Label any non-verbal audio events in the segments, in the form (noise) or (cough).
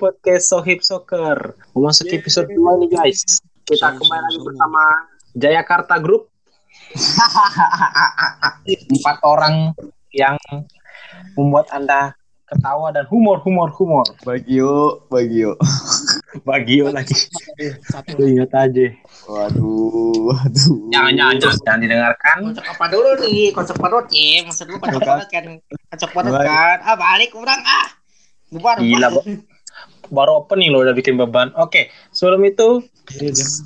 podcast Sohib Soccer. Memasuki episode 2 nih guys. Kita kembali lagi bersama Jayakarta Group. (laughs) Empat orang yang membuat Anda ketawa dan humor, humor, humor. Bagio, Bagio. (laughs) Bagio lagi. Lu ingat aja. Waduh, waduh. Jangan, jangan, jangan, jangan didengarkan. Kocok apa dulu nih? Kocok perut ya. Maksud lu kocok perut kan? Kocok perut kan? Ah balik kurang ah. Bubar, Gila. Baru opening loh udah bikin beban. Oke, sebelum itu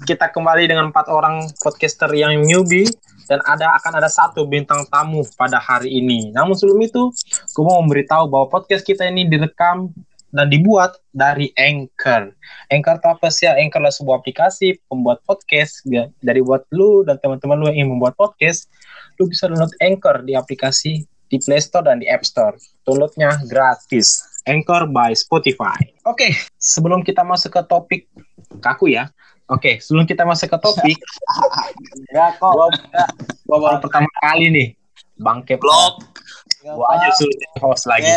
kita kembali dengan empat orang podcaster yang newbie dan ada akan ada satu bintang tamu pada hari ini. Namun sebelum itu, gue mau memberitahu bahwa podcast kita ini direkam dan dibuat dari Anchor. Anchor itu apa sih? Anchor adalah sebuah aplikasi pembuat podcast. Ya, Dari buat lu dan teman-teman lu yang ingin membuat podcast, lu bisa download Anchor di aplikasi di Play Store dan di App Store. Downloadnya gratis. Anchor by Spotify. Oke, sebelum kita masuk ke topik kaku ya. Oke, sebelum kita masuk ke topik, Enggak (laughs) kok. gua, gua baru pertama kali nih bangke blog. Gua aja suruh jadi host lagi.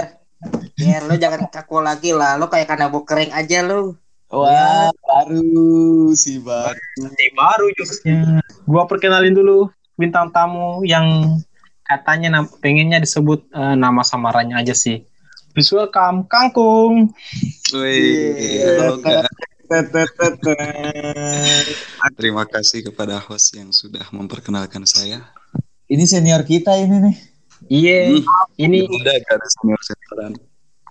Ger, lu jangan kaku lagi lah. Lu kayak kanabo kering aja lu. Wah, baru si baru. Nanti baru jokesnya. Gua perkenalin dulu bintang tamu yang katanya pengennya disebut eh, nama samarannya aja sih. Please welcome Kangkung. Wih, halo Kak. Terima kasih kepada host yang sudah memperkenalkan saya. Ini senior kita ini nih. Iya, Hmm. ini Udah gak ada senior senioran.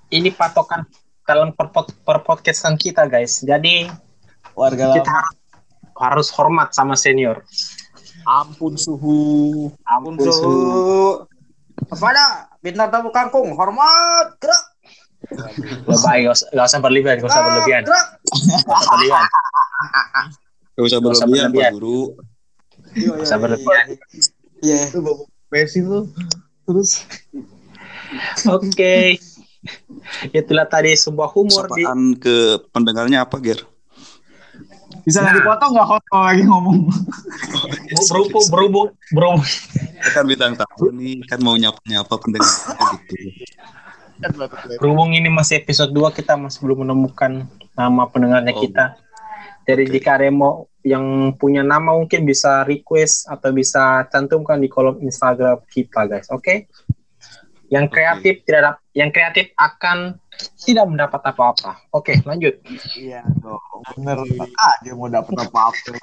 ini patokan dalam per, per podcastan kita guys. Jadi Warga kita lama. harus hormat sama senior. Ampun suhu. Ampun Suhu. suhu. Kepada bintang tamu kangkung, hormat, gerak. Gak usah, gak usah berlebihan, gak usah berlebihan. Gerak. Gak usah berlebihan. Gak usah usah berlebihan, berlebihan. Pak Guru. Gak usah berlebihan. Iya. Itu bawa Messi tuh. Terus Oke. Itulah tadi sebuah humor di Sapaan ke pendengarnya apa, Ger? Bisa nggak Nah. dipotong nggak hot kalau lagi ngomong? berhubung berhubung berhubung Kan bintang tamu nih, kan mau nyapa-nyapa pendengarnya gitu. berhubung ini masih episode 2 kita masih belum menemukan nama pendengarnya Oh. kita. Jadi Oke. jika ada yang mau yang punya nama mungkin bisa request atau bisa cantumkan di kolom Instagram kita guys. Oke? Yang Oke. kreatif tidak dap- yang kreatif akan tidak mendapat apa-apa. Oke, lanjut. Iya dong. Bener. Aja mau dapet apa-apa.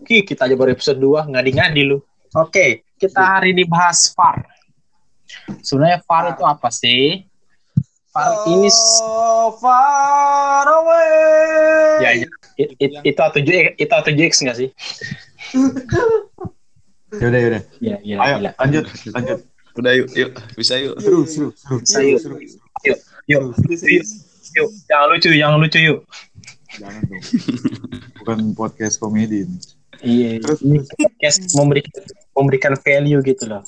Ki, kita aja baru episode 2, ngadi-ngadi lu. Oke, kita hari ini bahas VAR. Sebenarnya VAR itu apa sih? VAR ini s- So far away. ya, ya. It- it- itu atau itu atau X enggak sih? (laughs) Yaudah yaudah. Iya, iya. Ayo gila. lanjut lanjut. Udah yuk, yuk. Bisa yuk. Seru seru seru. Ayo. seru. Yuk, yuk, yuk, yuk. Jangan lucu, jangan lucu yuk. Jangan dong. Bukan podcast komedi. ini. Iya. Terus Ini podcast memberikan memberikan value gitu loh.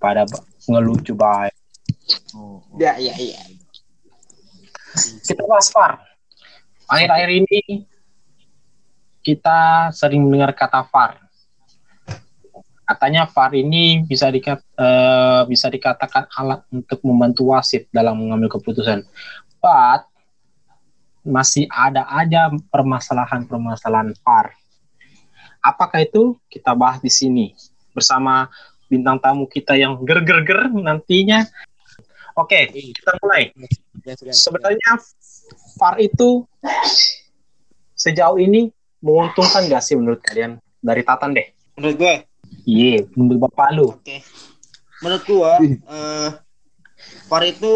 Pada ngelucu baik. Oh, oh. Ya, ya, ya. Kita bahas VAR. Akhir-akhir ini kita sering mendengar kata VAR. Katanya VAR ini bisa dikat, eh, bisa dikatakan alat untuk membantu wasit dalam mengambil keputusan. But masih ada aja permasalahan-permasalahan VAR. Apakah itu? Kita bahas di sini bersama bintang tamu kita yang ger-ger-ger nantinya. Oke, kita mulai. Sebenarnya VAR itu sejauh ini menguntungkan nggak sih menurut kalian? Dari Tatan deh. Menurut gue, Iya, menurut bapak lu. Oke. Menurut gua, eh VAR itu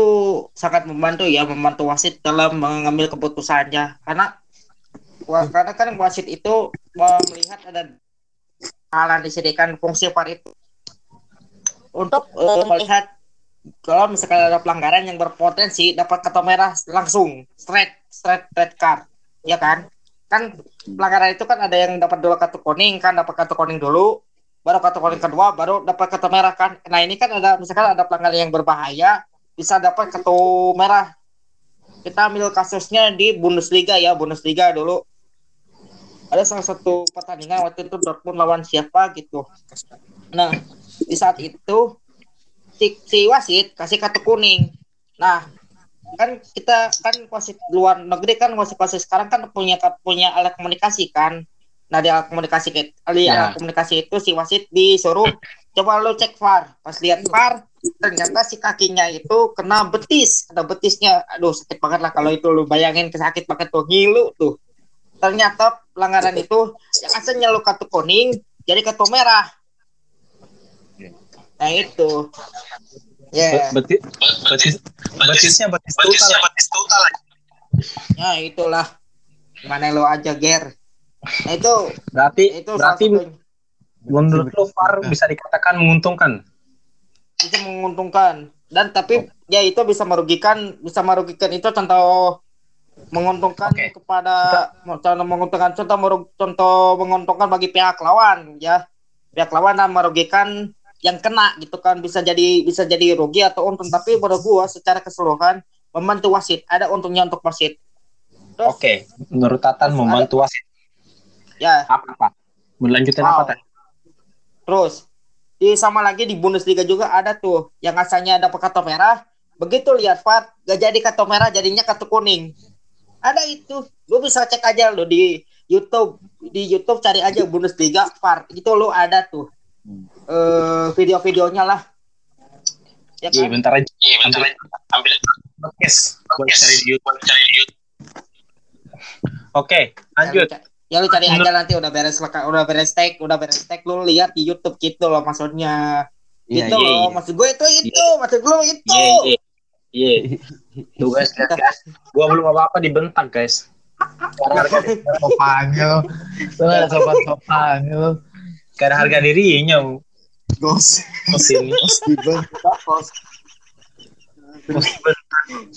sangat membantu ya, membantu wasit dalam mengambil keputusannya. Karena wa- karena kan wasit itu melihat ada hal yang disediakan fungsi VAR itu untuk eh, melihat kalau misalkan ada pelanggaran yang berpotensi dapat kartu merah langsung straight straight red card ya kan kan pelanggaran itu kan ada yang dapat dulu kartu kuning kan dapat kartu kuning dulu baru kuning kedua baru dapat kartu merah kan. Nah ini kan ada misalkan ada pelanggaran yang berbahaya bisa dapat kartu merah. Kita ambil kasusnya di Bundesliga ya Bundesliga dulu. Ada salah satu pertandingan waktu itu Dortmund lawan siapa gitu. Nah di saat itu si, si wasit kasih kartu kuning. Nah kan kita kan wasit luar negeri kan wasit-wasit sekarang kan punya punya alat komunikasi kan nah di alat komunikasi di Ya. komunikasi itu si wasit disuruh coba lo cek VAR. Pas lihat VAR ternyata si kakinya itu kena betis. Kena betisnya. Aduh sakit banget lah kalau itu lu bayangin kesakit banget tuh. Ngilu tuh. Ternyata pelanggaran itu yang asalnya lu kartu kuning jadi kartu merah. Nah itu. Ya. Betis, betis, betisnya betis total. ya itulah. Gimana lo aja ger? nah itu Berarti itu berarti menurut lo VAR bisa dikatakan menguntungkan. bisa menguntungkan. Dan tapi ya itu bisa merugikan bisa merugikan itu contoh menguntungkan Oke. kepada contoh menguntungkan contoh meru- contoh menguntungkan bagi pihak lawan ya. Pihak lawan dan merugikan yang kena gitu kan bisa jadi bisa jadi rugi atau untung. Tapi menurut gua secara keseluruhan membantu wasit. Ada untungnya untuk wasit. Oke, menurut Tatan membantu wasit ya apa apa? Melanjutkan Wow. apa Tan? Terus di sama lagi di Bundesliga juga ada tuh yang asalnya dapat kartu merah, begitu lihat VAR gak jadi kartu merah jadinya kartu kuning. Ada itu, lu bisa cek aja lo di YouTube, di YouTube cari aja Bundesliga VAR, itu lo ada tuh Hmm. eh video-videonya lah. Ya Iya, kan? bentar aja. Iya, bentar aja. Ambil podcast buat cari di YouTube. Cari di YouTube. Oke, lanjut. Ya, lu ca- lu cari aja nanti udah beres leka- udah beres tag, udah beres tag lu lihat di YouTube gitu loh maksudnya. Iya, gitu iya, loh, iya. maksud gue itu itu, maksud gue itu. Iya, iya. Iya. Tuh guys, lihat guys. Gua belum apa-apa dibentak, guys. Harga Sopannya lo. Ada (laughs) sopan-sopannya lo. karena harga dirinya Gos. kos ini. Dibentak kos.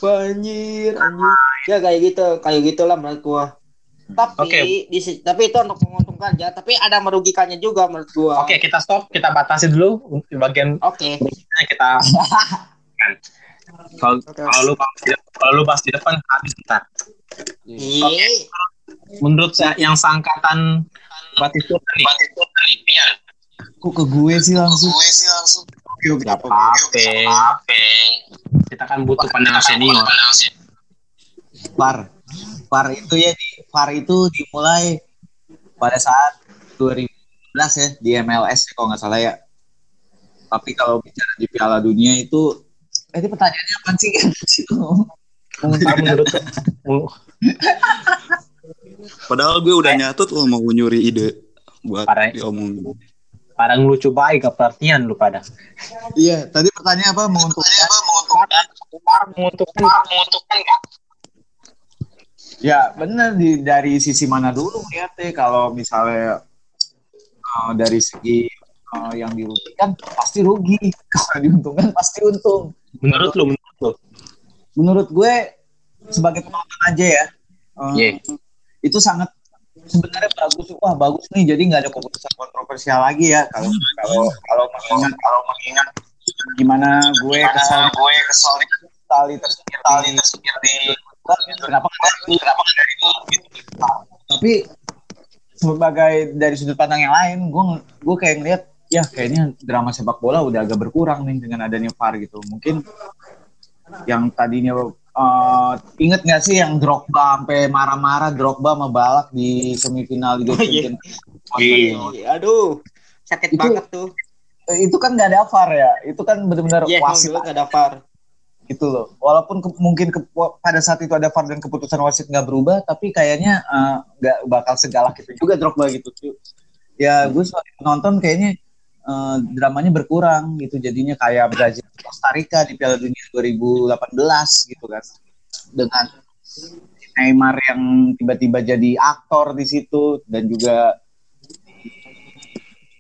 Anjir, anjir. Ya kayak gitu, kayak gitulah menurut gua. Tapi Oke. di tapi itu untuk menguntungkan ya, tapi ada merugikannya juga menurut gua. Oke, kita stop, kita batasi dulu untuk bagian Oke. berikutnya kita (laughs) kan. Kalau kalau lu di- kalau lu bahas di depan habis ntar. Iya. Menurut saya yang seangkatan Batistuta nih. Batistuta nih, Pian. Kok ke gue sih langsung? Gue sih langsung. Oke, oke. Gak apa-apa. Kita kan butuh pandangan senior. VAR. VAR itu ya di VAR itu dimulai pada saat 2011 ya di MLS kalau nggak salah ya. Tapi kalau bicara di Piala Dunia itu eh ini pertanyaannya apa sih? Ntar menurut lu- Padahal gue udah nyatut lo mau nyuri ide buat Parah. diomongin. pada ngelucu baik gak perhatian lu pada. iya, tadi pertanyaan apa menguntungkan? apa menguntungkan? Menguntungkan menguntungkan nggak? Ya benar di dari sisi mana dulu lihatnya kalau misalnya eh, dari segi eh, yang dirugikan pasti rugi (laughs) kalau diuntungkan pasti untung. Menurut lu, menurut lu. Menurut gue sebagai penonton aja ya eh, Iya. itu sangat sebenarnya bagus wah bagus nih jadi nggak ada keputusan kontroversial lagi ya kalau kalau kalau mengingat kalau mengingat gimana gue kesal gue kesel tali tersebut tali tersebut di kenapa kenapa dari itu gitu. tapi sebagai dari sudut pandang yang lain gue gue kayak ngeliat ya kayaknya drama sepak bola udah agak berkurang nih dengan adanya VAR gitu mungkin yang tadinya eh, inget nggak sih yang Drogba sampai marah-marah Drogba sama Balak di semifinal Liga Oh, iya. Champions Iya, Aduh, sakit Itu- banget tuh. Itu kan nggak ada VAR ya itu kan benar-benar Iya, emang wasit dulu gak ada VAR. Gitu loh. Walaupun ke- mungkin ke- pada saat itu ada VAR dan keputusan wasit nggak berubah, tapi kayaknya eh, nggak bakal segalak itu juga Drogba gitu. Ya gue sebagai penonton kayaknya eh, dramanya berkurang gitu. Jadinya kayak Brazil Costa Rica di Piala Dunia 2018 gitu kan. Dengan Neymar yang tiba-tiba jadi aktor di situ dan juga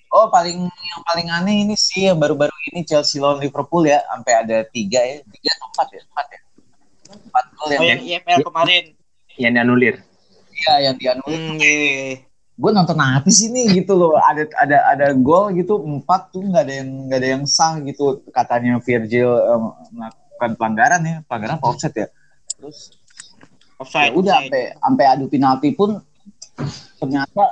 Oh paling yang paling aneh ini sih yang baru-baru ini Chelsea lawan Liverpool ya sampai ada tiga ya tiga atau empat ya empat ya empat gol yang Oh yang IFL kemarin. Yang dianulir. iya yang dianulir Hmm, iya. gue nonton apa sih nih gitu loh ada ada ada gol gitu empat tuh nggak ada yang nggak ada yang sah gitu katanya Virgil em, melakukan pelanggaran ya pelanggaran apa offset ya terus ya Offside. udah offside. sampai sampai adu penalti pun ternyata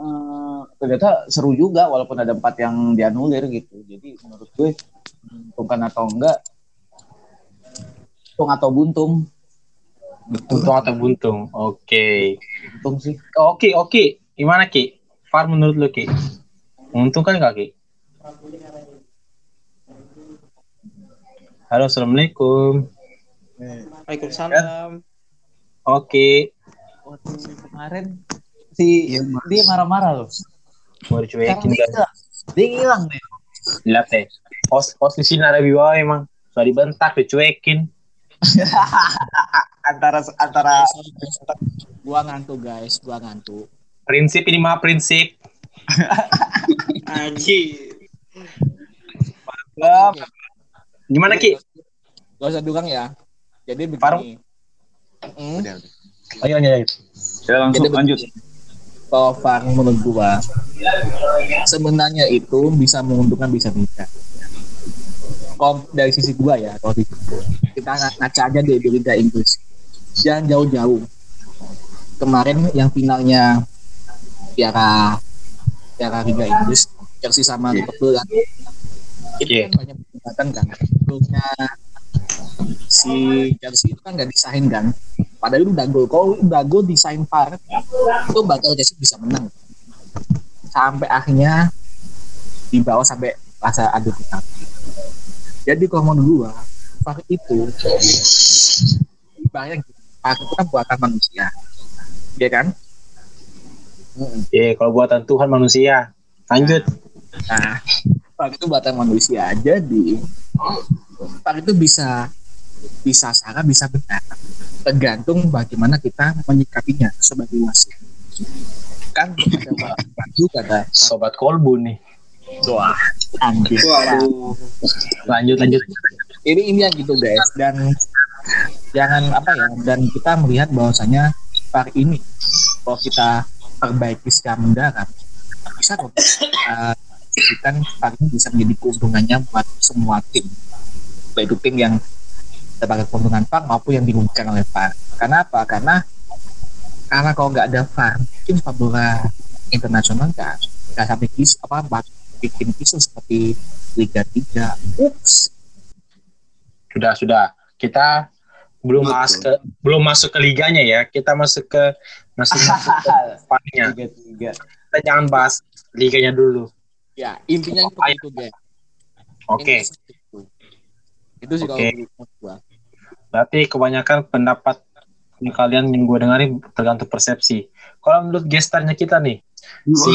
eh, ternyata seru juga walaupun ada empat yang dianulir gitu jadi menurut gue menguntungkan atau enggak Untung atau buntung? Betul. Untung atau buntung? Oke. Untung sih. Oke, oke. Gimana Ki? Far menurut lu Ki? Menguntungkan nggak Ki? Halo, assalamualaikum. Waalaikumsalam. Oke, Waktu kemarin si Iya, dia marah-marah loh. mau dicuekin dia kan? Dia hilang deh. Lihat deh. Pos pos di sini ada di bawah emang. Sudah dibentak, dicuekin. (laughs) antara antara Gua ngantuk guys, gua ngantuk. Prinsip ini mah prinsip. (laughs) Anjir. Bam. Gimana Ki? Gak usah durang ya. Jadi begini. Hmm, Ayo, ayo, ayo. ya langsung Jadi lanjut. Kalau VAR menurut gua sebenarnya itu bisa menguntungkan bisa tidak. Kalau dari sisi gua ya, kalau di kita ng- ngaca aja deh di Liga Inggris. Jangan jauh-jauh. Kemarin yang finalnya piala piala Liga Inggris Chelsea sama Liverpool kan. Itu Iya. kan banyak perdebatan kan. Golnya si Chelsea itu kan nggak disahin kan. Padahal itu udah gol. Kalau udah gol disahin VAR itu bakal Chelsea bisa menang. Sampai akhirnya di bawah sampai rasa adu kita. Jadi kalau menurut gua VAR itu ibaratnya gitu. VAR itu kan buatan manusia. Iya kan? Iya, kalau buatan Tuhan manusia. Lanjut. Nah, VAR itu buatan manusia. Jadi VAR itu bisa bisa salah, bisa benar. Tergantung bagaimana kita menyikapinya sebagai wasit. Kan ada waktu kata Sobat kolbu nih. doa anjir. Waduh. Lanjut, lanjut. Ini ini yang gitu guys dan jangan apa ya dan kita melihat bahwasanya VAR ini kalau kita perbaiki secara mendalam bisa kok uh, kan VAR ini bisa menjadi keuntungannya buat semua tim baik itu tim yang dapat keuntungan VAR maupun yang dirugikan oleh VAR karena apa karena karena kalau nggak ada VAR mungkin sepak bola internasional nggak nggak sampai kis apa bikin kisah seperti Liga 3 ups Sudah, sudah. Kita belum Betul. masuk ke belum masuk ke liganya ya. Kita masuk ke masih (laughs) masuk ke depannya. tiga tiga. Kita jangan bahas liganya dulu. ya intinya itu guys Oke. Seperti itu. sih kalau Oke. menurut gua Berarti kebanyakan pendapat yang kalian yang gue dengarin tergantung persepsi. Kalau menurut gestarnya kita nih, si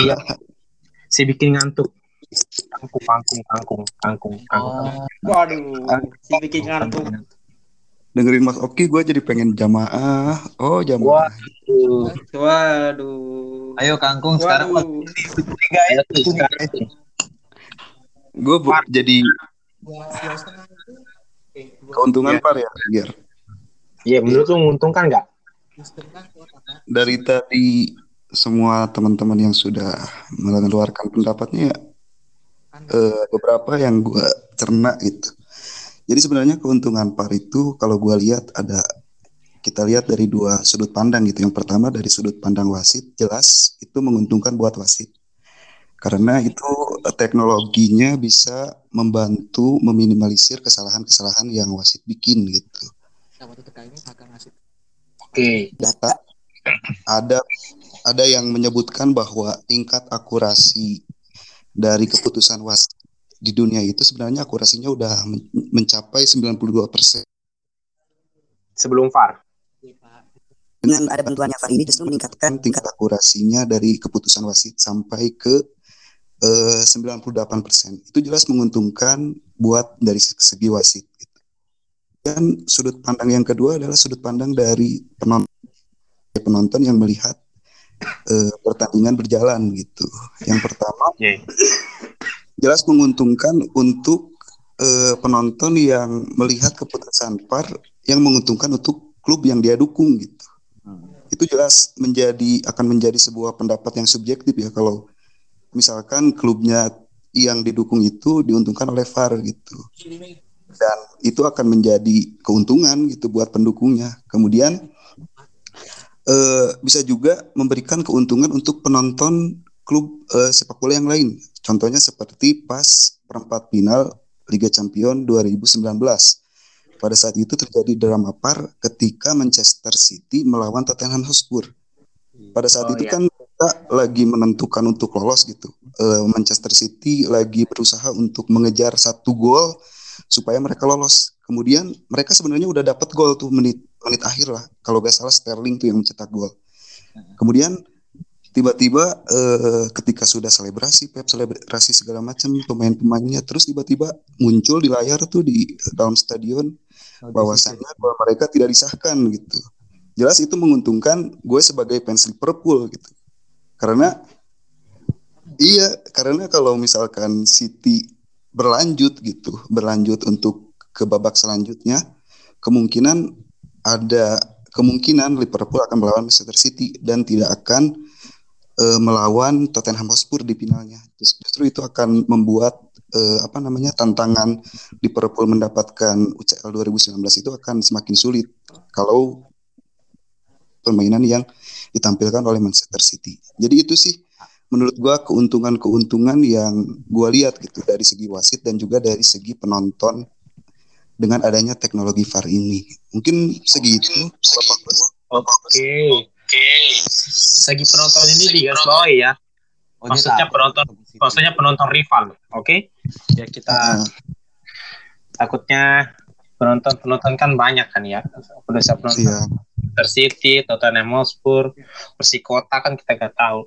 si bikin ngantuk. Kangkung, kangkung, kangkung, kangkung, kangkung. Waduh. Si bikin ngantuk. Dengerin Mas Oki, gue jadi pengen jamaah. Oh, jamaah. Waduh. Waduh. Ayo kangkung sekarang Waduh. tiga ya. Ayo tuh, sekarang. Gue jadi keuntungan par ya, biar. Iya, menurut lu menguntungkan nggak? Dari tadi semua teman-teman yang sudah mengeluarkan pendapatnya, eh, beberapa yang gue cerna gitu. Jadi sebenarnya keuntungan par itu kalau gue lihat ada kita lihat dari dua sudut pandang gitu. Yang pertama dari sudut pandang wasit jelas itu menguntungkan buat wasit. Karena itu eh, teknologinya bisa membantu meminimalisir kesalahan-kesalahan yang wasit bikin gitu. Oke. Data ada ada yang menyebutkan bahwa tingkat akurasi dari keputusan wasit di dunia itu sebenarnya akurasinya udah men- mencapai 92%. Sebelum VAR. Dengan ada bantuannya VAR ini justru meningkatkan tingkat akurasinya dari keputusan wasit sampai ke eh, 98%. Itu jelas menguntungkan buat dari segi wasit. gitu. Dan sudut pandang yang kedua adalah sudut pandang dari penonton, penonton yang melihat eh, pertandingan berjalan gitu. Yang pertama Oke. jelas menguntungkan untuk eh, penonton yang melihat keputusan VAR yang menguntungkan untuk klub yang dia dukung gitu. Itu jelas menjadi akan menjadi sebuah pendapat yang subjektif ya kalau misalkan klubnya yang didukung itu diuntungkan oleh VAR gitu. Dan itu akan menjadi keuntungan gitu buat pendukungnya. Kemudian eh, bisa juga memberikan keuntungan untuk penonton klub eh, sepak bola yang lain. Contohnya seperti pas perempat final Liga Champion 2019 pada saat itu terjadi drama par ketika Manchester City melawan Tottenham Hotspur. Pada saat Oh, itu iya. kan kita lagi menentukan untuk lolos gitu. Eh, Manchester City lagi berusaha untuk mengejar satu gol supaya mereka lolos. Kemudian mereka sebenarnya udah dapat gol tuh menit menit akhir lah. Kalau gak salah Sterling tuh yang mencetak gol. Kemudian tiba-tiba eh, ketika sudah selebrasi, Pep selebrasi segala macam pemain-pemainnya, terus tiba-tiba muncul di layar tuh di dalam stadion bahwasannya bahwa mereka tidak disahkan gitu. Jelas itu menguntungkan gue sebagai fans Liverpool gitu. Karena iya, karena kalau misalkan City berlanjut gitu, berlanjut untuk ke babak selanjutnya, kemungkinan ada kemungkinan Liverpool akan melawan Manchester City dan tidak akan eh, melawan Tottenham Hotspur di finalnya. Just- Justru itu akan membuat eh, apa namanya tantangan Liverpool mendapatkan UCL 2019 itu akan semakin sulit kalau permainan yang ditampilkan oleh Manchester City. Jadi itu sih menurut gua keuntungan-keuntungan yang gua lihat gitu dari segi wasit dan juga dari segi penonton dengan adanya teknologi VAR ini. Mungkin segitu. Bapak Bos. Oke. Oke. Segi penonton ini digarisbawahi ya. Oh, Maksudnya penonton, maksudnya penonton rival, oke? Ya kita Ah, takutnya penonton penonton kan banyak kan ya. Penonton penonton iya. Manchester City, Tottenham Hotspur, Persikota kan kita gak tahu.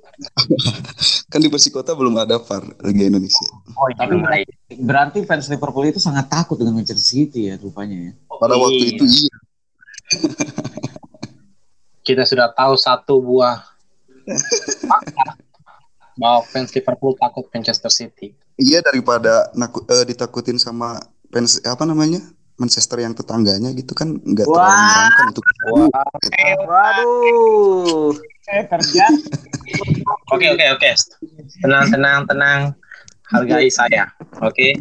Kan di Persikota belum ada VAR Liga Indonesia. Oh, Tapi berarti, berarti fans Liverpool itu sangat takut dengan Manchester City ya rupanya ya. Pada waktu itu iya. (laughs) kita sudah tahu satu buah fakta (laughs) bahwa fans Liverpool takut Manchester City. Iya daripada naku- eh, ditakutin sama fans apa namanya? Manchester yang tetangganya gitu kan nggak terlalu Wah. menyeramkan untuk Waduh. Eh kerja. Oke oke oke. Tenang tenang tenang. Hargai saya. Oke.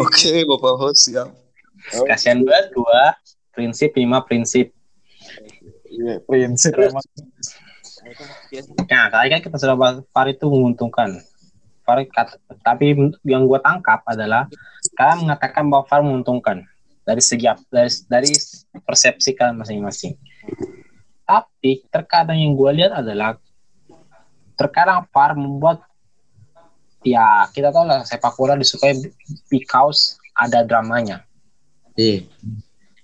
Oke, Bapak host siap. Kasihan banget dua prinsip lima prinsip. Iya, prinsip emang. Nah, kali kan kita sudah bahas VAR itu menguntungkan. VAR kat- tapi yang gue tangkap adalah kalian mengatakan bahwa VAR menguntungkan dari segi dari, dari persepsi kalian masing-masing. Tapi terkadang yang gue lihat adalah terkadang VAR membuat ya kita tahu lah sepak bola disukai because ada dramanya Iya.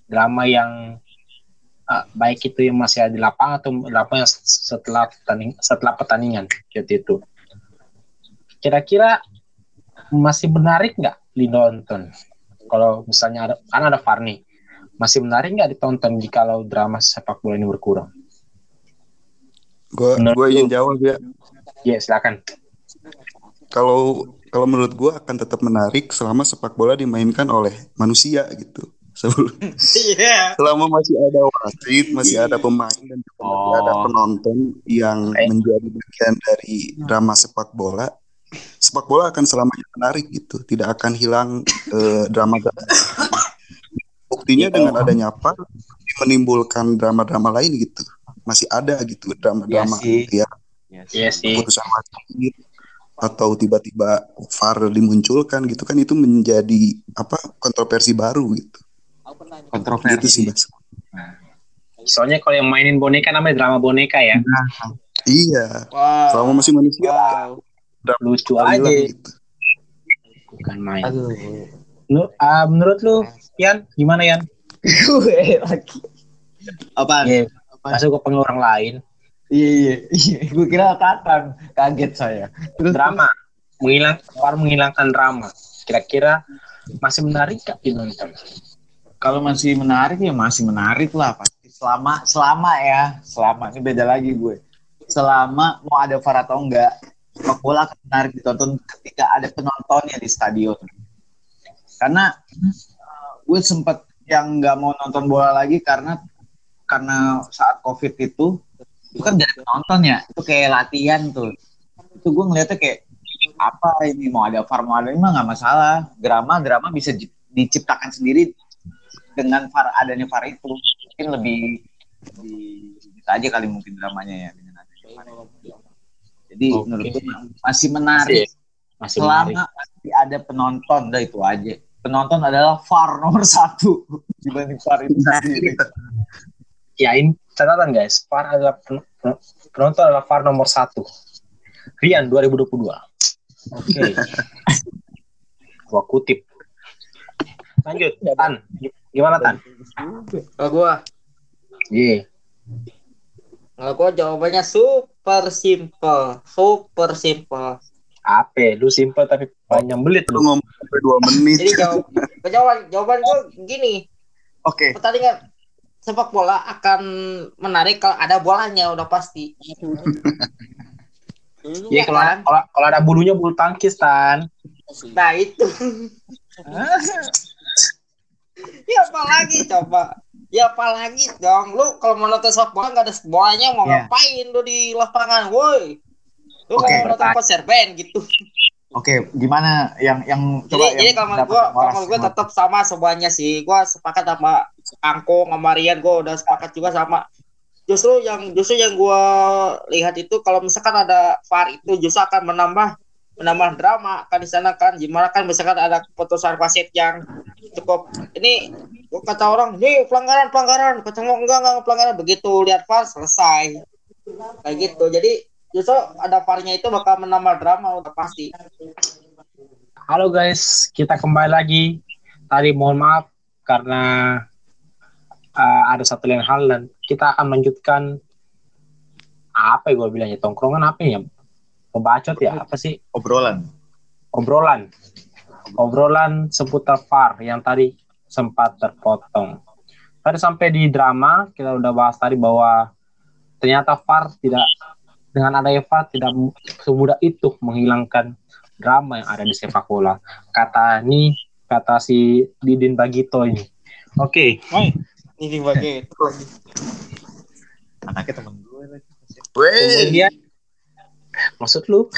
drama yang uh, baik itu yang masih ada di lapangan atau lapangan yang setelah pertanding, setelah pertandingan seperti itu. Kira-kira masih menarik nggak ditonton? Kalau misalnya ada kan ada VAR nih, masih menarik nggak ditonton jika kalau drama sepak bola ini berkurang? Gua lu? ingin jawab ya. Ya silakan. Kalau kalau menurut gua akan tetap menarik selama sepak bola dimainkan oleh manusia gitu. Sebelum (laughs) Iya. selama masih ada wasit, masih ada pemain dan juga masih ada Oh. penonton yang menjadi bagian dari drama sepak bola, sepak bola akan selamanya menarik gitu, tidak akan hilang eh, drama Buktinya dengan adanya apa menimbulkan drama-drama lain gitu. Masih ada gitu drama-drama Iya ya Iya sih. keputusan wasit atau tiba-tiba VAR dimunculkan gitu kan itu menjadi apa kontroversi baru gitu. Gitu sih Kontroversi. Mas. Soalnya kalau yang mainin boneka namanya drama boneka ya. Iya, Wow. selama masih manusia Wow. Lucu drama aja. gitu. Bukan main. Aduh. Lu- ah, menurut lu, Yan, gimana Yan? (laughs) Gue lagi. Apaan? Iya, masuk ke pengen orang lain. Iya iya iya. (laughs) Gue kira kapan. Kaget saya. Terus drama menghilang VAR menghilangkan drama kira-kira masih menarik gak ditonton kalau masih menarik ya masih menarik lah pasti selama selama ya selama ini beda lagi gue selama mau ada VAR atau enggak sepak bola akan menarik ditonton ketika ada penontonnya di stadion. Karena eh, gue sempat yang nggak mau nonton bola lagi karena karena saat covid itu itu kan gak penonton ya itu kayak latihan tuh. Itu gue ngeliatnya kayak apa ini mau ada VAR mau ada ini nggak masalah. Drama drama bisa di- diciptakan sendiri dengan VAR adanya VAR itu. Mungkin lebih gitu aja kali mungkin dramanya ya dengan adanya. Jadi Oke. menurut gue masih menarik masih menarik selama masih ada penonton dah itu aja. penonton adalah VAR nomor (laughs) satu dibanding VAR itu sendiri. Ya ini catatan guys, VAR adalah pen- pen- penonton adalah VAR nomor satu. Rian 2022. Oke. (laughs) Gua kutip. Lanjut, Tan. Gimana Tan? Kalau gua, Iya. kalau gua jawabannya super simple, super simple. Apa? Lu simple tapi panjang belit Lu ngomong sampai dua menit. Jadi jawab, jawaban jawaban gua gini, Oke, pertandingan sepak bola akan menarik kalau ada bolanya udah pasti. (laughs) Iya kalau ada, kalau, kalau ada bulunya bulu tangkis Tan. Nah itu. (laughs) ya apalagi coba. Ya apalagi dong. Lu kalau mau nonton sepak bola nggak ada bolanya mau Iya. ngapain lu di lapangan, woi. Lu kalau mau nonton konser band gitu. oke, gimana yang yang Jadi, coba jadi yang kalau yang kalau yang tetap sama semuanya sih. Gua sepakat sama Angko, sama Rian, gua udah sepakat juga sama. Justru yang justru yang gua lihat itu kalau misalkan ada VAR itu justru akan menambah menambah drama kan di sana kan gimana kan misalkan ada keputusan wasit yang cukup ini kata orang ini pelanggaran pelanggaran. Kata gua enggak enggak pelanggaran. Begitu lihat VAR selesai. Kayak gitu. Jadi justru ada VAR-nya itu bakal menambah drama udah pasti. Halo guys, kita kembali lagi. Tadi mohon maaf karena uh, ada satu lain hal dan kita akan melanjutkan apa ya gue bilangnya tongkrongan apa ya? Pembacot ya apa sih? obrolan. Obrolan. Obrolan seputar VAR yang tadi sempat terpotong. Tadi sampai di drama kita udah bahas tadi bahwa ternyata VAR tidak dengan adanya VAR tidak mu- semudah itu menghilangkan drama yang ada di sepak bola. Kata ini kata si Didin Bagito ini. Oke, ini bagi Anaknya temen gue lagi. Kemudian maksud lu?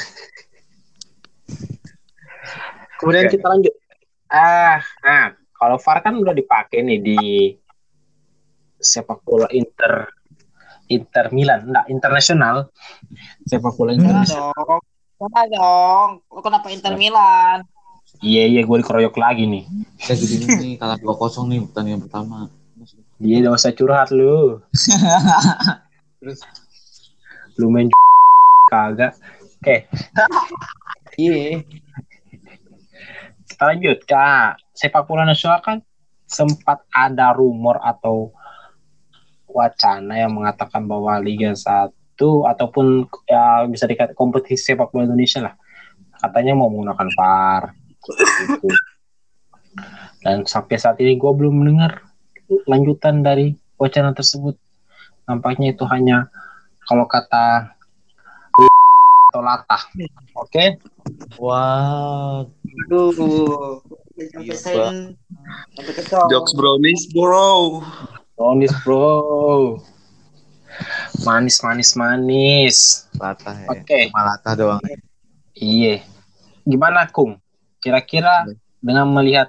Kemudian Oke. kita lanjut. Ah, nah, kalau VAR kan udah dipakai nih di sepak bola Inter Inter Milan, enggak internasional. Sepak bola internasional. dong. Enggak dong. Lu kenapa Inter Milan? Iya, iya, gue dikeroyok lagi nih. Kita jadi ini kalah 2-0 nih pertandingan pertama. Iya, gak usah curhat lu. Terus? (laughs) Lu main kagak. Oke, (laughs) Iya. kita lanjut. Kak, sepak bola nasional kan sempat ada rumor atau wacana yang mengatakan bahwa Liga 1 ataupun ya bisa dikatakan kompetisi sepak bola Indonesia lah. Katanya mau menggunakan VAR. Gitu. Dan sampai saat ini gue belum mendengar lanjutan dari wacana tersebut. Nampaknya itu hanya kalau kata atau latah. Oke, Wah, Aduh. Iya, Sampai sen- sampai kesel. jokes brownies bro. Manis bro. Manis, manis, manis. latah ya. Oke. Cuma latah doang. Iya. Gimana Kung? Kira-kira dengan melihat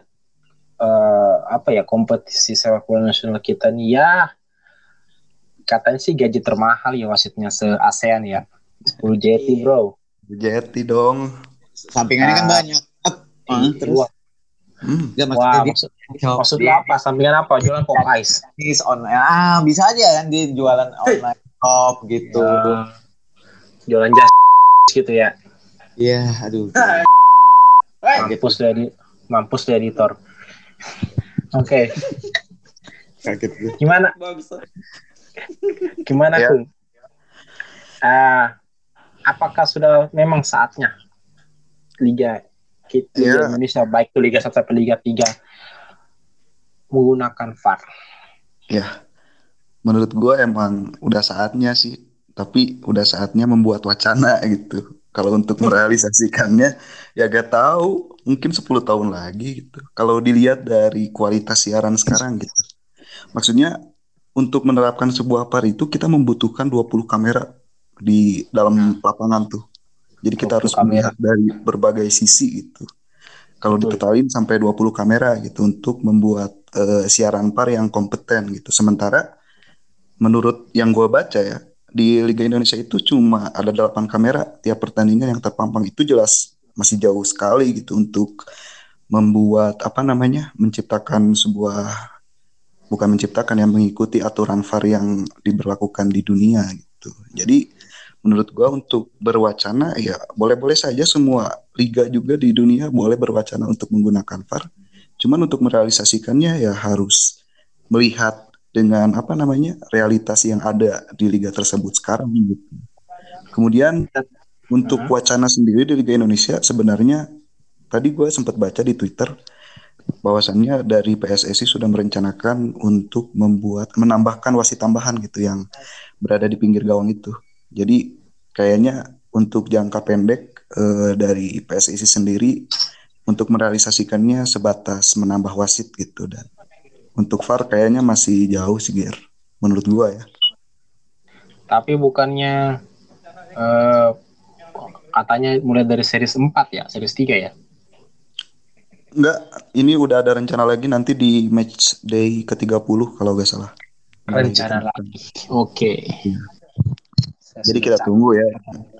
eh, apa ya kompetisi sepak bola nasional kita nih ya katanya sih gaji termahal ya wasitnya se ASEAN ya 10 JT bro. Jeti dong. Sampingannya kan Ah. banyak. Ah, terus Wah, Hmm. Enggak, wah dia maksud, maksudnya apa? Sampingan apa? Jualan pop ice. bisnis online. Ah, bisa aja kan dia jualan online shop gitu. Ya, jualan jas gitu ya. Iya, aduh. Hei, Mampus dari mampus dari editor. (laughs) Oke, Kaget gue. gimana bagus. Gimana Ya. Kung? Ah, apakah sudah memang saatnya Liga kita Ya. Indonesia baik itu Liga 1 sampai Liga 3 menggunakan VAR? Menurut gue emang udah saatnya sih. Tapi udah saatnya membuat wacana gitu. Kalau untuk merealisasikannya ya gak tahu. Mungkin 10 tahun lagi gitu. Kalau dilihat dari kualitas siaran sekarang gitu. Maksudnya untuk menerapkan sebuah VAR itu kita membutuhkan 20 kamera di dalam lapangan tuh. Jadi 20 kita harus kamera. melihat dari berbagai sisi gitu. Kalau ditotalin sampai 20 kamera gitu untuk membuat eh, siaran VAR yang kompeten gitu. Sementara menurut yang gue baca ya di Liga Indonesia itu cuma ada 8 kamera tiap pertandingan yang terpampang itu jelas masih jauh sekali gitu untuk membuat apa namanya menciptakan sebuah bukan menciptakan yang mengikuti aturan VAR yang diberlakukan di dunia gitu. Jadi menurut gua untuk berwacana ya boleh-boleh saja semua liga juga di dunia boleh berwacana untuk menggunakan VAR. Cuman untuk merealisasikannya ya harus melihat dengan apa namanya realitas yang ada di liga tersebut sekarang gitu. Kemudian untuk wacana sendiri di Liga Indonesia sebenarnya tadi gue sempat baca di Twitter bahwasannya dari PSSI sudah merencanakan untuk membuat menambahkan wasit tambahan gitu yang berada di pinggir gawang itu. Jadi kayaknya untuk jangka pendek eh, dari PSSI sendiri untuk merealisasikannya sebatas menambah wasit gitu dan untuk VAR kayaknya masih jauh sih Ger menurut gua ya. Tapi bukannya eh, katanya mulai dari series 4 ya, series 3 ya. Enggak, ini udah ada rencana lagi nanti di match day ke-30 kalau gak salah. Rencana lagi. Oke. Saya Jadi kita tunggu ya,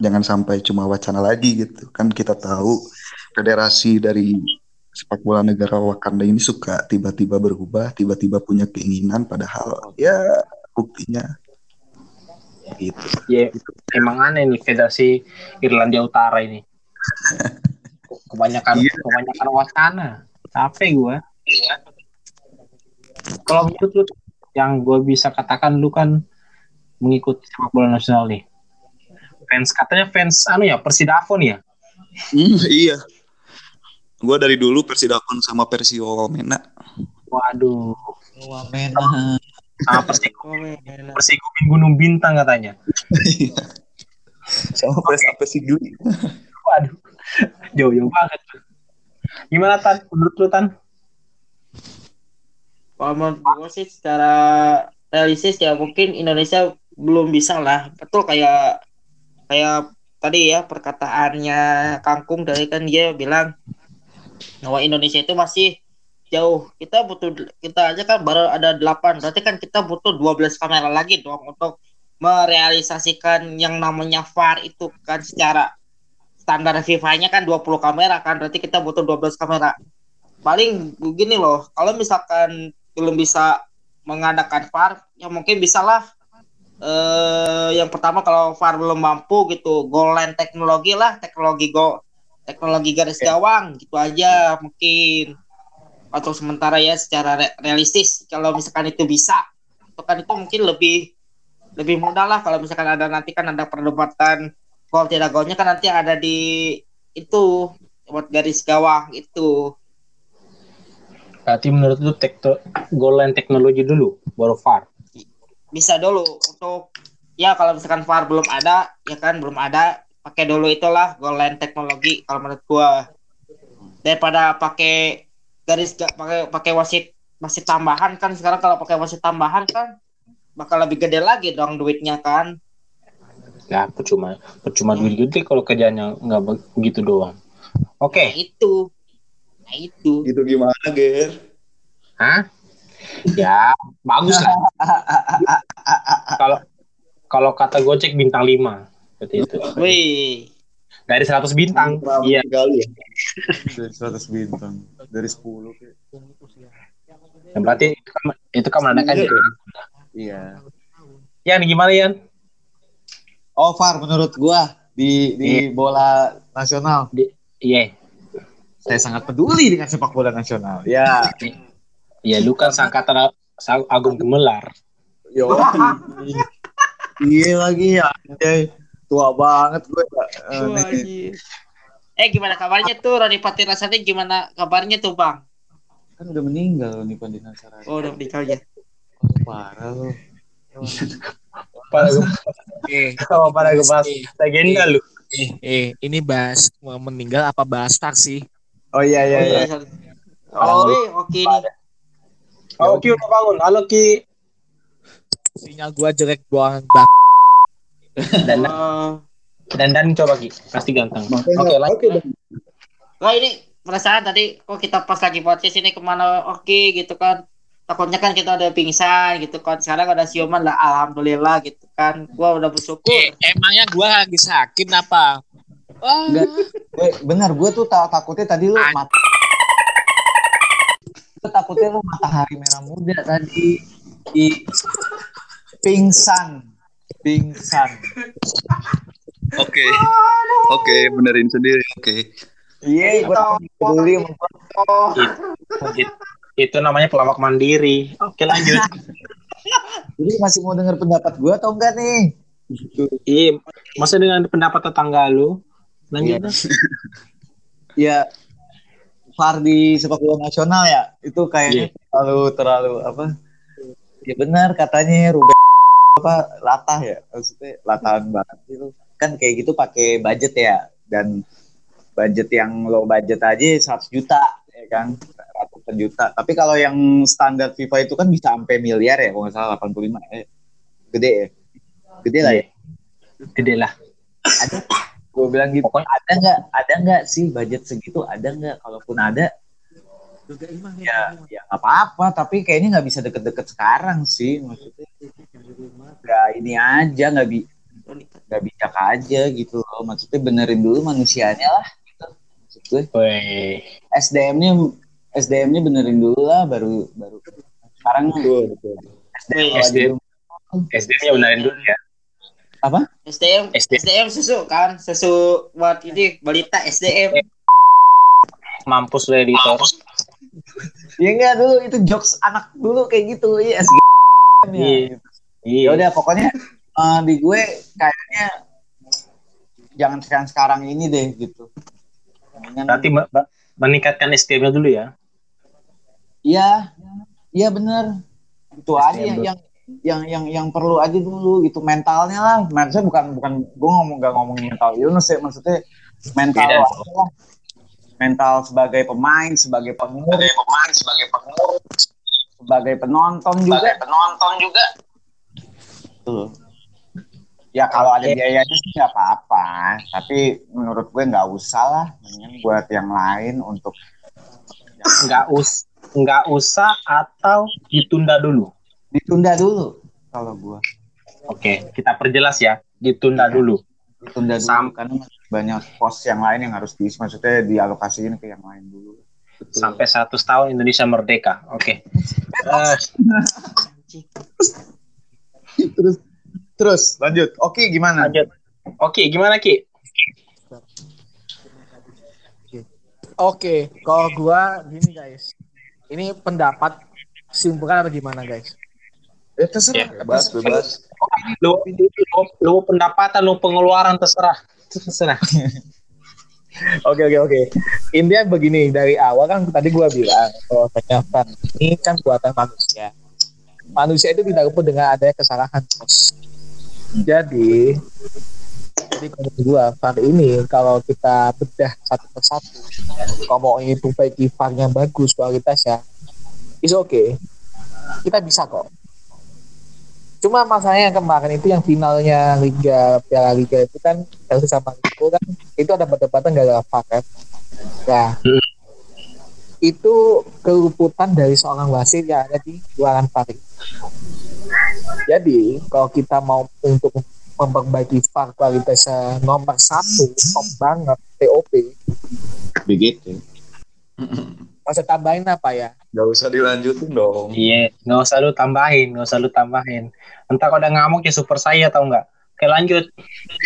jangan sampai cuma wacana lagi gitu. Kan kita tahu federasi dari sepak bola negara Wakanda ini suka tiba-tiba berubah, tiba-tiba punya keinginan padahal ya buktinya gitu. Ya, emang aneh nih Federasi Irlandia Utara ini. Kebanyakan Iya. kebanyakan wacana. Capek gue. Kalau menurut lu yang gue bisa katakan lu kan mengikuti sepak bola nasional nih. Fans katanya fans anu ya Persidafon ya. Hmm, iya. Gua dari dulu Persidakon sama Persio Mena. Waduh. Wah, mena. Sama Persigo, Persigo Gunung Bintang katanya. (laughs) sama Pers apa sih Gili? Waduh. Jauh-jauh banget. Gimana Tan? Menurut lu Tan? Kalau menurut gue sih secara realistis ya mungkin Indonesia belum bisa lah. Betul kayak kayak tadi ya perkataannya Kangkung dari kan dia bilang bahwa Indonesia itu masih jauh. Kita butuh kita aja kan baru ada 8. Berarti kan kita butuh 12 kamera lagi dong untuk merealisasikan yang namanya VAR itu kan secara standar FIFA-nya kan 20 kamera kan. Berarti kita butuh 12 kamera paling begini loh kalau misalkan belum bisa mengadakan VAR ya mungkin bisalah eh yang pertama kalau VAR belum mampu gitu goal line teknologi lah teknologi go teknologi garis gawang gitu aja mungkin. Atau sementara ya secara re- realistis kalau misalkan itu bisa itu kan itu mungkin lebih lebih mudah lah kalau misalkan ada nanti kan ada perdebatan gol tidak golnya kan nanti ada di itu buat garis gawang itu. Berarti menurut lu tekto, goal line teknologi dulu baru VAR. Bisa dulu untuk ya kalau misalkan VAR belum ada ya kan belum ada pakai dulu itulah goal line teknologi kalau menurut gua daripada pakai garis ga- pakai pakai wasit wasit tambahan kan sekarang kalau pakai wasit tambahan kan bakal lebih gede lagi dong duitnya kan Ya percuma percuma duit gede kalau kerjanya nggak be- begitu doang. Oke, nah itu nah itu Gitu gimana, Ger? Hah? Ya, bagus lah. Kalau kalau kata Gojek bintang 5 seperti itu. wih Dari 100 bintang. Iya. Kali ya. Dari 100 bintang. Dari 10 kayak. Yang berarti itu kan, itu kan menandakan ya. Iya. Yan gimana Yan? Oh, Far menurut gua di di bola nasional Iya. saya sangat peduli dengan sepak bola nasional. Ya. Iya, lu kan sangkatan Sa- Agung Gemelar. Yo. Iya lagi ya. Tua banget gue. Eh, anjir. eh gimana kabarnya tuh Roni Patirasati gimana kabarnya tuh bang kan udah meninggal nih Pandina Sarari. oh udah meninggal ya Parah lo. Pada Eh, (laughs) sama pada ngebahas legenda lu. eh, eh, ini bahas mau meninggal apa bahas VAR sih? Oh iya iya oh, iya. iya, oh iya, oke nih Oh, Ki udah bangun. Halo Ki. Sinyal gua jelek banget bang. Dan dan dan coba Ki. Pasti ganteng. Oke, lanjut. Wah ini perasaan tadi kok kita pas lagi podcast ini ke mana oke gitu kan takutnya kan kita udah pingsan gitu kan sekarang ada siuman lah alhamdulillah gitu kan gua udah bersyukur Eh, emangnya gua lagi sakit apa? Wah, Enggak. Eh, benar gue tuh tak takutnya tadi lu mati Gue takutnya lu matahari merah muda tadi di pingsan, pingsan. Oke. Oke, benerin sendiri. Oke. Iya, gue peduli itu namanya pelawak mandiri. Oke lanjut. (laughs) Jadi masih mau denger pendapat gue atau enggak nih? Iya, masa dengan pendapat tetangga lu? Lanjut. dah. Ya, (laughs) VAR di sepak bola nasional ya, itu kayaknya terlalu terlalu apa? Ya benar katanya Ruben apa latah ya, maksudnya latahan banget itu. Kan kayak gitu pakai budget ya dan budget yang low budget aja 100 juta ya kan ratusan juta. Tapi kalau yang standar FIFA itu kan bisa sampai miliar ya, kalau nggak salah 85 eh, gede ya, gede lah ya. Gede lah. Ada, gue bilang gitu. Ada nggak? Ada nggak sih budget segitu? Ada nggak? Kalaupun ada, ya ya nggak apa-apa. Tapi kayaknya nggak bisa deket-deket sekarang sih. Maksudnya nggak ini aja, nggak bi nggak bijak aja gitu loh. Maksudnya benerin dulu manusianya lah. Gitu. Maksud gue. Woi. SDM-nya SDM-nya benerin dulu lah baru baru sekarang SDM SDM. SDM-nya benerin dulu ya. Apa SDM, SDM. SDM susu kan, susu buat ini balita SDM. Mampus lu editor. ya enggak dulu itu jokes anak dulu kayak gitu ya SDM ya Iya. ya Iya. udah pokoknya eh, di gue kayaknya jangan sekarang sekarang ini deh gitu Berarti me- meningkatkan SDM-nya dulu ya. iya iya bener itu aja yang, yang yang yang yang perlu aja dulu gitu mentalnya lah. Maksudnya bukan bukan gue ngomong gak ngomongin mental illness ya maksudnya mental Beda. lah. mental sebagai pemain sebagai pengurus. Pemain sebagai pengurus. Sebagai penonton juga. Penonton juga. Tuh ya kalau ada biayanya sih nggak apa-apa. Tapi menurut gue nggak usah lah. Mendingan buat yang lain untuk Nggak us nggak usah atau ditunda dulu. Ditunda dulu kalau gue Oke, kita perjelas ya. Ditunda dulu. ditunda dulu Sam- karena banyak pos yang lain yang harus diisi maksudnya dialokasiin ke yang lain dulu Betul. Sampai 100 tahun Indonesia merdeka. Oke. Eh, (laughs) terus terus lanjut oke gimana lanjut. Oke, gimana Ki? Oke, kalau gua gini guys. Ini pendapat simpulkan apa gimana guys? Ya terserah Bebas, bebas. Lu, lu, lu pendapatan, lu pengeluaran terserah. Terserah. (laughs) Oke oke oke. Intinya begini dari awal kan tadi gua bilang kalau kan ini kan buatan manusia. Manusia itu tidak luput dengan adanya kesalahan bos. Jadi jadi kalau gua VAR ini kalau kita bedah satu persatu, kalau mau ini perbaiki VAR-nya bagus kualitasnya, is oke. Kita bisa kok. Cuma masalahnya yang kemarin itu yang finalnya Liga Piala Liga itu kan Chelsea sama Liverpool kan itu ada perdebatan gara-gara VAR kan. Nah, Hmm. itu keluputan dari seorang wasit yang ada di ruangan VAR. Jadi kalau kita mau untuk memperbaiki VAR kualitasnya nomor satu top banget TOP, begitu masa tambahin apa ya? Gak usah dilanjutin dong. Iya, nggak usah lu tambahin, nggak usah lu tambahin. Entar kalau udah ngamuk ya super saya tau nggak? Oke lanjut.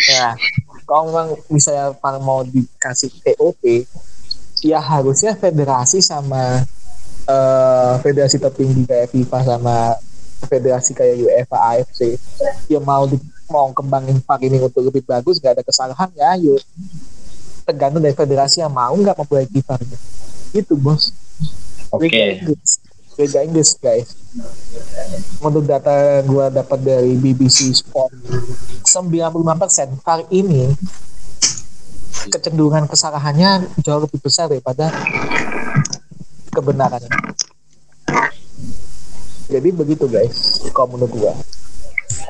Ya, kalau memang misalnya mau dikasih TOP, ya harusnya federasi sama eh, federasi tertinggi kayak FIFA sama federasi kayak UEFA AFC yang mau di, mau kembangin VAR ini untuk lebih bagus nggak ada kesalahan ya ayo tergantung dari federasi yang mau nggak memperbaiki VAR itu bos. Oke. Inggris. Liga Inggris guys. Menurut data gua dapat dari BBC Sport. 95% VAR ini kecenderungan kesalahannya jauh lebih besar daripada kebenarannya jadi begitu guys kalau menurut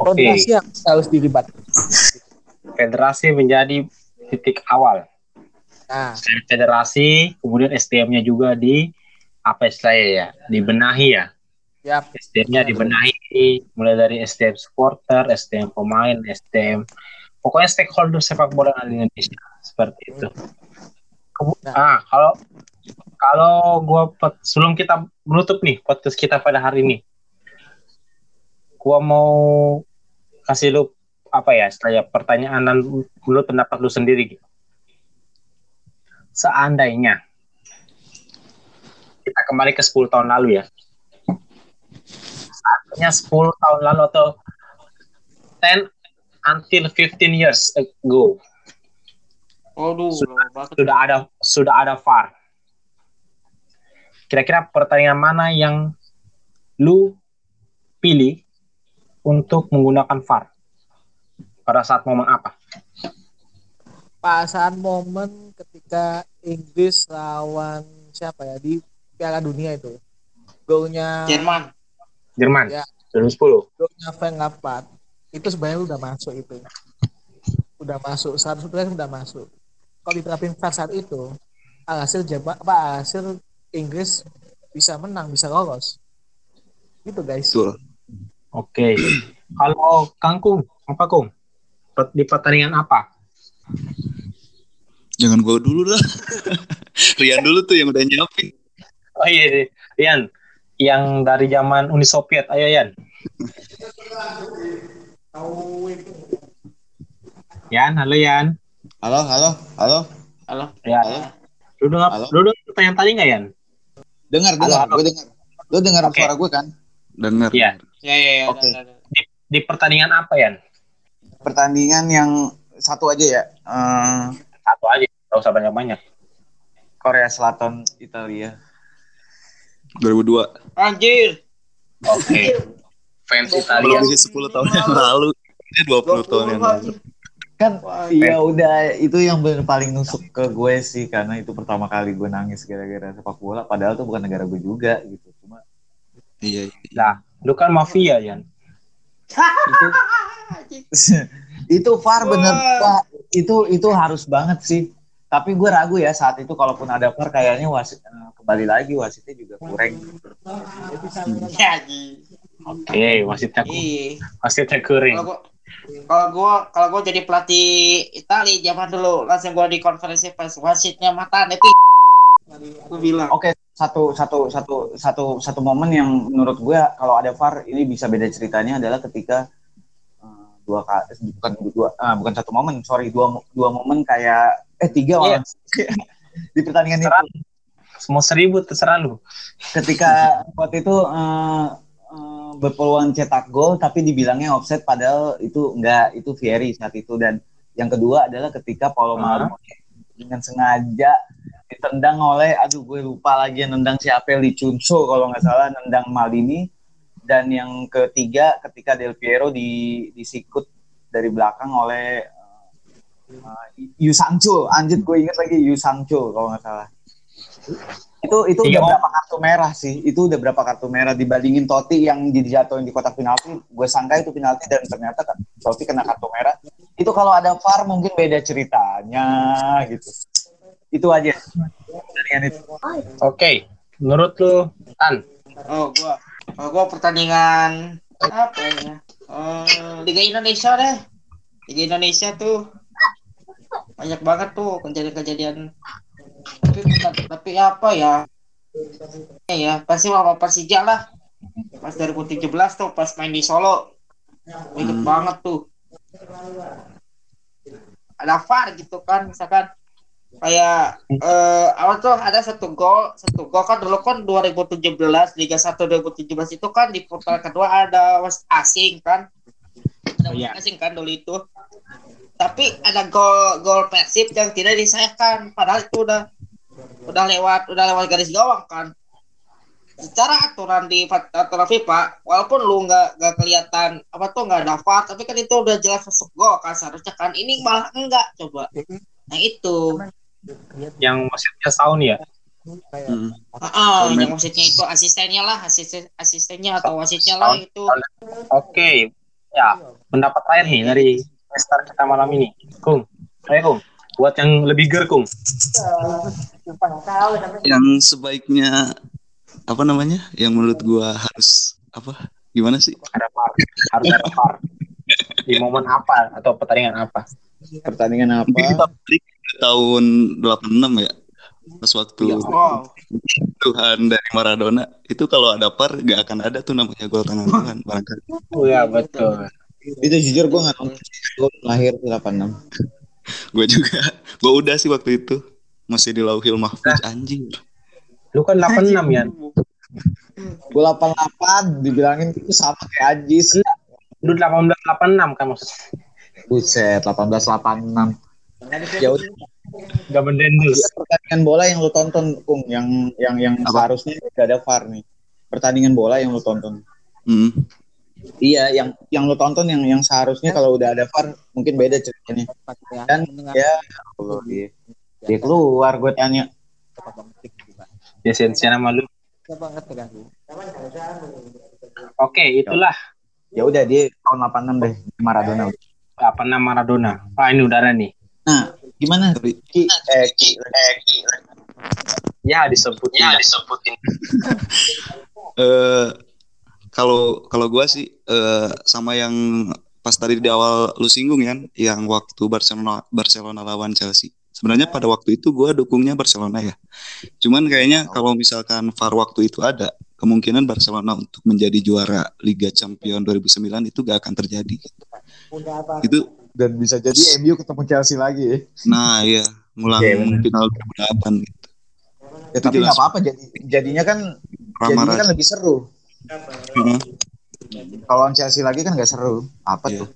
Oke. federasi yang harus dilibatkan Federasi menjadi titik awal. Nah Federasi, kemudian SDM-nya juga di apa istilahnya ya? Dibenahi ya. ya SDM-nya dibenahi mulai dari SDM supporter, SDM pemain, SDM pokoknya stakeholder sepak bola di Indonesia seperti itu. Nah. Ah, kalau kalau gua sebelum kita menutup nih podcast kita pada hari ini, gua mau kasih lu apa ya, saya pertanyaan dan menurut pendapat lu sendiri. Seandainya kita kembali ke 10 tahun lalu ya. Seandainya 10 tahun lalu atau 10 until 15 years ago Waduh, Sudah- sudah ada sudah ada VAR. Kira-kira pertandingan mana yang lu pilih untuk menggunakan VAR? Pada saat momen apa? Pasan momen ketika Inggris lawan siapa ya di Piala Dunia itu. Golnya Jerman. Jerman Ya. 2010. golnya Van Lampard itu sebenarnya udah masuk itu. Udah masuk, 100% udah masuk. Kalau diterapin VAR saat itu, hasil Jerman apa hasil Inggris bisa menang, bisa lolos. Gitu guys. Betul. Oke. Kalau Kangkung, apa Kung? Di pertandingan apa? Jangan gua dulu dah. (laughs) Rian dulu tuh yang udah nyiapin. Oh iya, iya. Yan. Yang dari zaman Uni Soviet. Ayo Yan. Yan, halo Yan. Halo, halo, halo. Halo. Ya. Halo. Lu dengar, Halo. lu dengar pertanyaan tadi nggak Yan? Dengar, dengar. halo. Gue dengar. Lu dengar Oke. suara gue kan? Dengar. Iya. Ya, ya, ya. Oke. Di pertandingan apa Yan? Pertandingan yang satu aja ya. Eh, Satu aja, nggak usah banyak-banyak. Korea Selatan, Italia. 2002. Anjir. Oke. Fans Italia. Belum sih 10 tahun yang lalu. Ini 20 tahun yang lalu. Kan Wah, iya udah itu yang bener paling nusuk ke gue sih karena itu pertama kali gue nangis gara-gara sepak bola padahal tuh bukan negara gue juga gitu. Cuma Iya. iya. Nah, lu kan mafia Yan. (laughs) (laughs) itu VAR bener Wah. Pak. Itu itu harus banget sih. Tapi gue ragu ya saat itu kalaupun ada VAR kayaknya wasit eh, kembali lagi wasitnya juga kurang. Ya, anjir. Oke, wasitnya ku- Iya. wasitnya kering. Kalau gua kalau gua jadi pelatih Itali zaman dulu langsung gua di konferensi pers wasitnya mata neti. Gua bilang. Oke, satu satu satu satu satu momen yang menurut gue kalau ada VAR ini bisa beda ceritanya adalah ketika dua kali bukan dua ah, bukan satu momen sorry dua dua momen kayak eh tiga malah (laughs) di pertandingan Terserah. itu Mau seribu terserah lu. ketika (laughs) waktu itu eh, eh, berpeluang cetak gol tapi dibilangnya offset padahal itu enggak itu Fieri saat itu dan yang kedua adalah ketika Paulo Ah. Mauro dengan sengaja ditendang oleh aduh gue lupa lagi yang nendang siapa Lee Chunso kalau nggak salah nendang Maldini dan yang ketiga ketika Del Piero di disikut dari belakang oleh uh, Yu Sangcho. Anjir gue inget lagi Yu Sangcho kalau nggak salah. Itu itu Iya, udah berapa kartu merah sih? Itu udah berapa kartu merah? Dibandingin Totti yang dijatuhin di kotak penalti gue sangka itu penalti dan ternyata kan Totti kena kartu merah. Itu kalau ada VAR mungkin beda ceritanya gitu. Itu aja. Oke, menurut lu Tan, Oh, gua. Oh, gua pertandingan apa ya? Eh, Liga Indonesia deh. Liga Indonesia tuh banyak banget tuh kejadian-kejadian. Tapi tapi apa ya? Ya, ya pasti sama Persija lah. Pas 2017 tuh pas main di Solo. Inget Hmm. banget tuh. Ada VAR gitu kan, misalkan kayak eh awal tuh ada satu gol satu gol kan dulu kan 2017 Liga 1 2017 itu kan di putaran kedua ada wasit asing kan? Ada Oh, wasit asing kan dulu itu. Tapi ada gol gol Persib yang tidak disayangkan padahal itu udah udah lewat udah lewat garis gawang kan. Secara aturan di aturan FIFA walaupun lu nggak nggak kelihatan apa tuh nggak ada VAR tapi kan itu udah jelas masuk gol kan seharusnya kan. Ini malah enggak coba nah itu yang wasitnya sound ya? Hmm. Ah, Komen. yang wasitnya itu asistennya lah, asisten asistennya atau wasitnya lah itu. Oke, ya pendapat terakhir nih dari Mister kita malam ini, Kung. Ayo Kung, buat yang lebih ger Kung. Yang sebaiknya apa namanya? Yang menurut gua harus apa? Gimana sih? Ada VAR, harus ada VAR. Di momen apa atau pertandingan apa? Pertandingan apa kita ke tahun 86 ya. pas waktu Wow. Tuhan dari Maradona itu kalau ada par gak akan ada tuh namanya gol tangan Tuhan barangkali. Oh ya betul. Itu jujur gue nggak. Gue lahir 86. Gue juga, gue udah sih waktu itu masih di Lauhil Mahfuz anjing. Lu kan 86 ya. Gue 88 dibilangin itu sama kayak Ajis. Lu 1886 kan maksudnya. Buset, 1886. Ya udah Gak mendendel. Iya, pertandingan bola yang lu tonton, Kung, yang yang yang Apa? seharusnya gak ada VAR nih. Pertandingan bola yang lu tonton. Hmm. Iya, yang yang lu tonton yang yang seharusnya kalau udah ada VAR mungkin beda ceritanya. Dan ya Allah, dia, dia keluar gue tanya. Ya sensi nama lu. Oke, itulah Ya udah dia tahun 86 deh Maradona. Apa nama Maradona. Ah ini udara nih. Nah, gimana? Tapi Ki, eh, Ki, eh, Ki. Ya disebutin. Ya disebutin. (laughs) eh kalau kalau gua sih eh sama yang pas tadi di awal lu singgung ya, yang waktu Barcelona Barcelona lawan Chelsea. Sebenarnya pada waktu itu gua dukungnya Barcelona ya. Cuman kayaknya kalau misalkan VAR waktu itu ada, kemungkinan Barcelona untuk menjadi juara Liga Champions 2009 itu gak akan terjadi. Itu Dan bisa jadi MU ketemu Chelsea lagi nah ya ngulang Iya, benar. final 2008 gitu. Ya, tapi nggak apa-apa jadi jadinya kan jadinya Ramaran. kan lebih seru. Heeh. Kalau Chelsea lagi kan nggak seru. Apa Iya. tuh?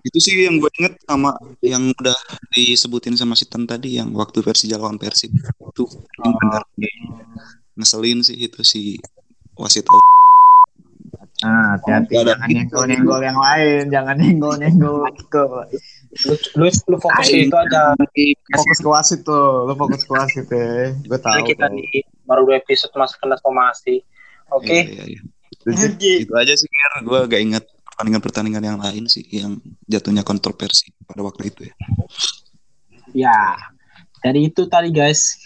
Itu sih yang gue inget sama yang udah disebutin sama Sitan tadi yang waktu versi lawan Persib itu yang benar ngeselin sih itu si wasit Nah, hati-hati ada jangan nyenggol-nyenggol yang lain, jangan nyenggol-nyenggol ke Lu, lu, lu fokus ke itu aja. fokus ke wasit tuh, lu fokus ke wasit ya. Gue tahu. Kita di baru dua episode masuk ke somasi. Oke. Iya, iya, iya. itu aja sih Ger. gue gak inget pertandingan-pertandingan yang lain sih yang jatuhnya kontroversi pada waktu itu ya Ya, dari itu tadi guys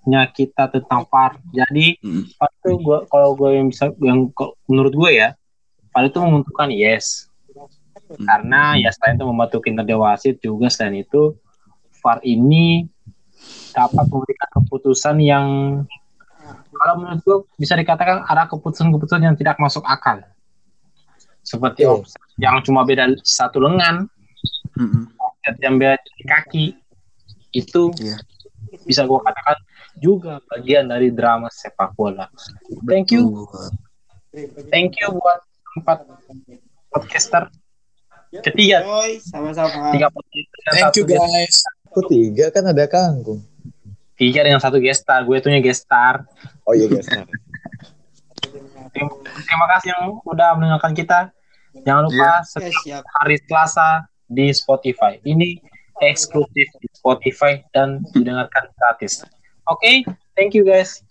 ngebacotnya kita tentang VAR. Jadi Mm. VAR itu gua kalau gue yang bisa yang menurut gue ya VAR itu menentukan yes. Hmm. Karena ya selain itu membantu kinerja wasit juga selain itu VAR ini dapat memberikan keputusan yang kalau menurut gue bisa dikatakan ada keputusan-keputusan yang tidak masuk akal. Seperti offside yang cuma beda satu lengan, Mm-mm. offset yang beda di kaki itu Iya. bisa gue katakan juga bagian dari drama sepak bola. Thank you, thank you buat tempat podcaster ketiga, Oi, sama-sama. tiga podcaster dengan Thank satu you guys. Aku tiga kan ada kangkung. tiga dengan satu guest star, gue itunya guest star. Oh iya guys. Terima, terima kasih yang udah mendengarkan kita. Jangan lupa Oke, setiap siap. hari Selasa di Spotify. Ini eksklusif di Spotify dan didengarkan gratis. Oke, thank you guys.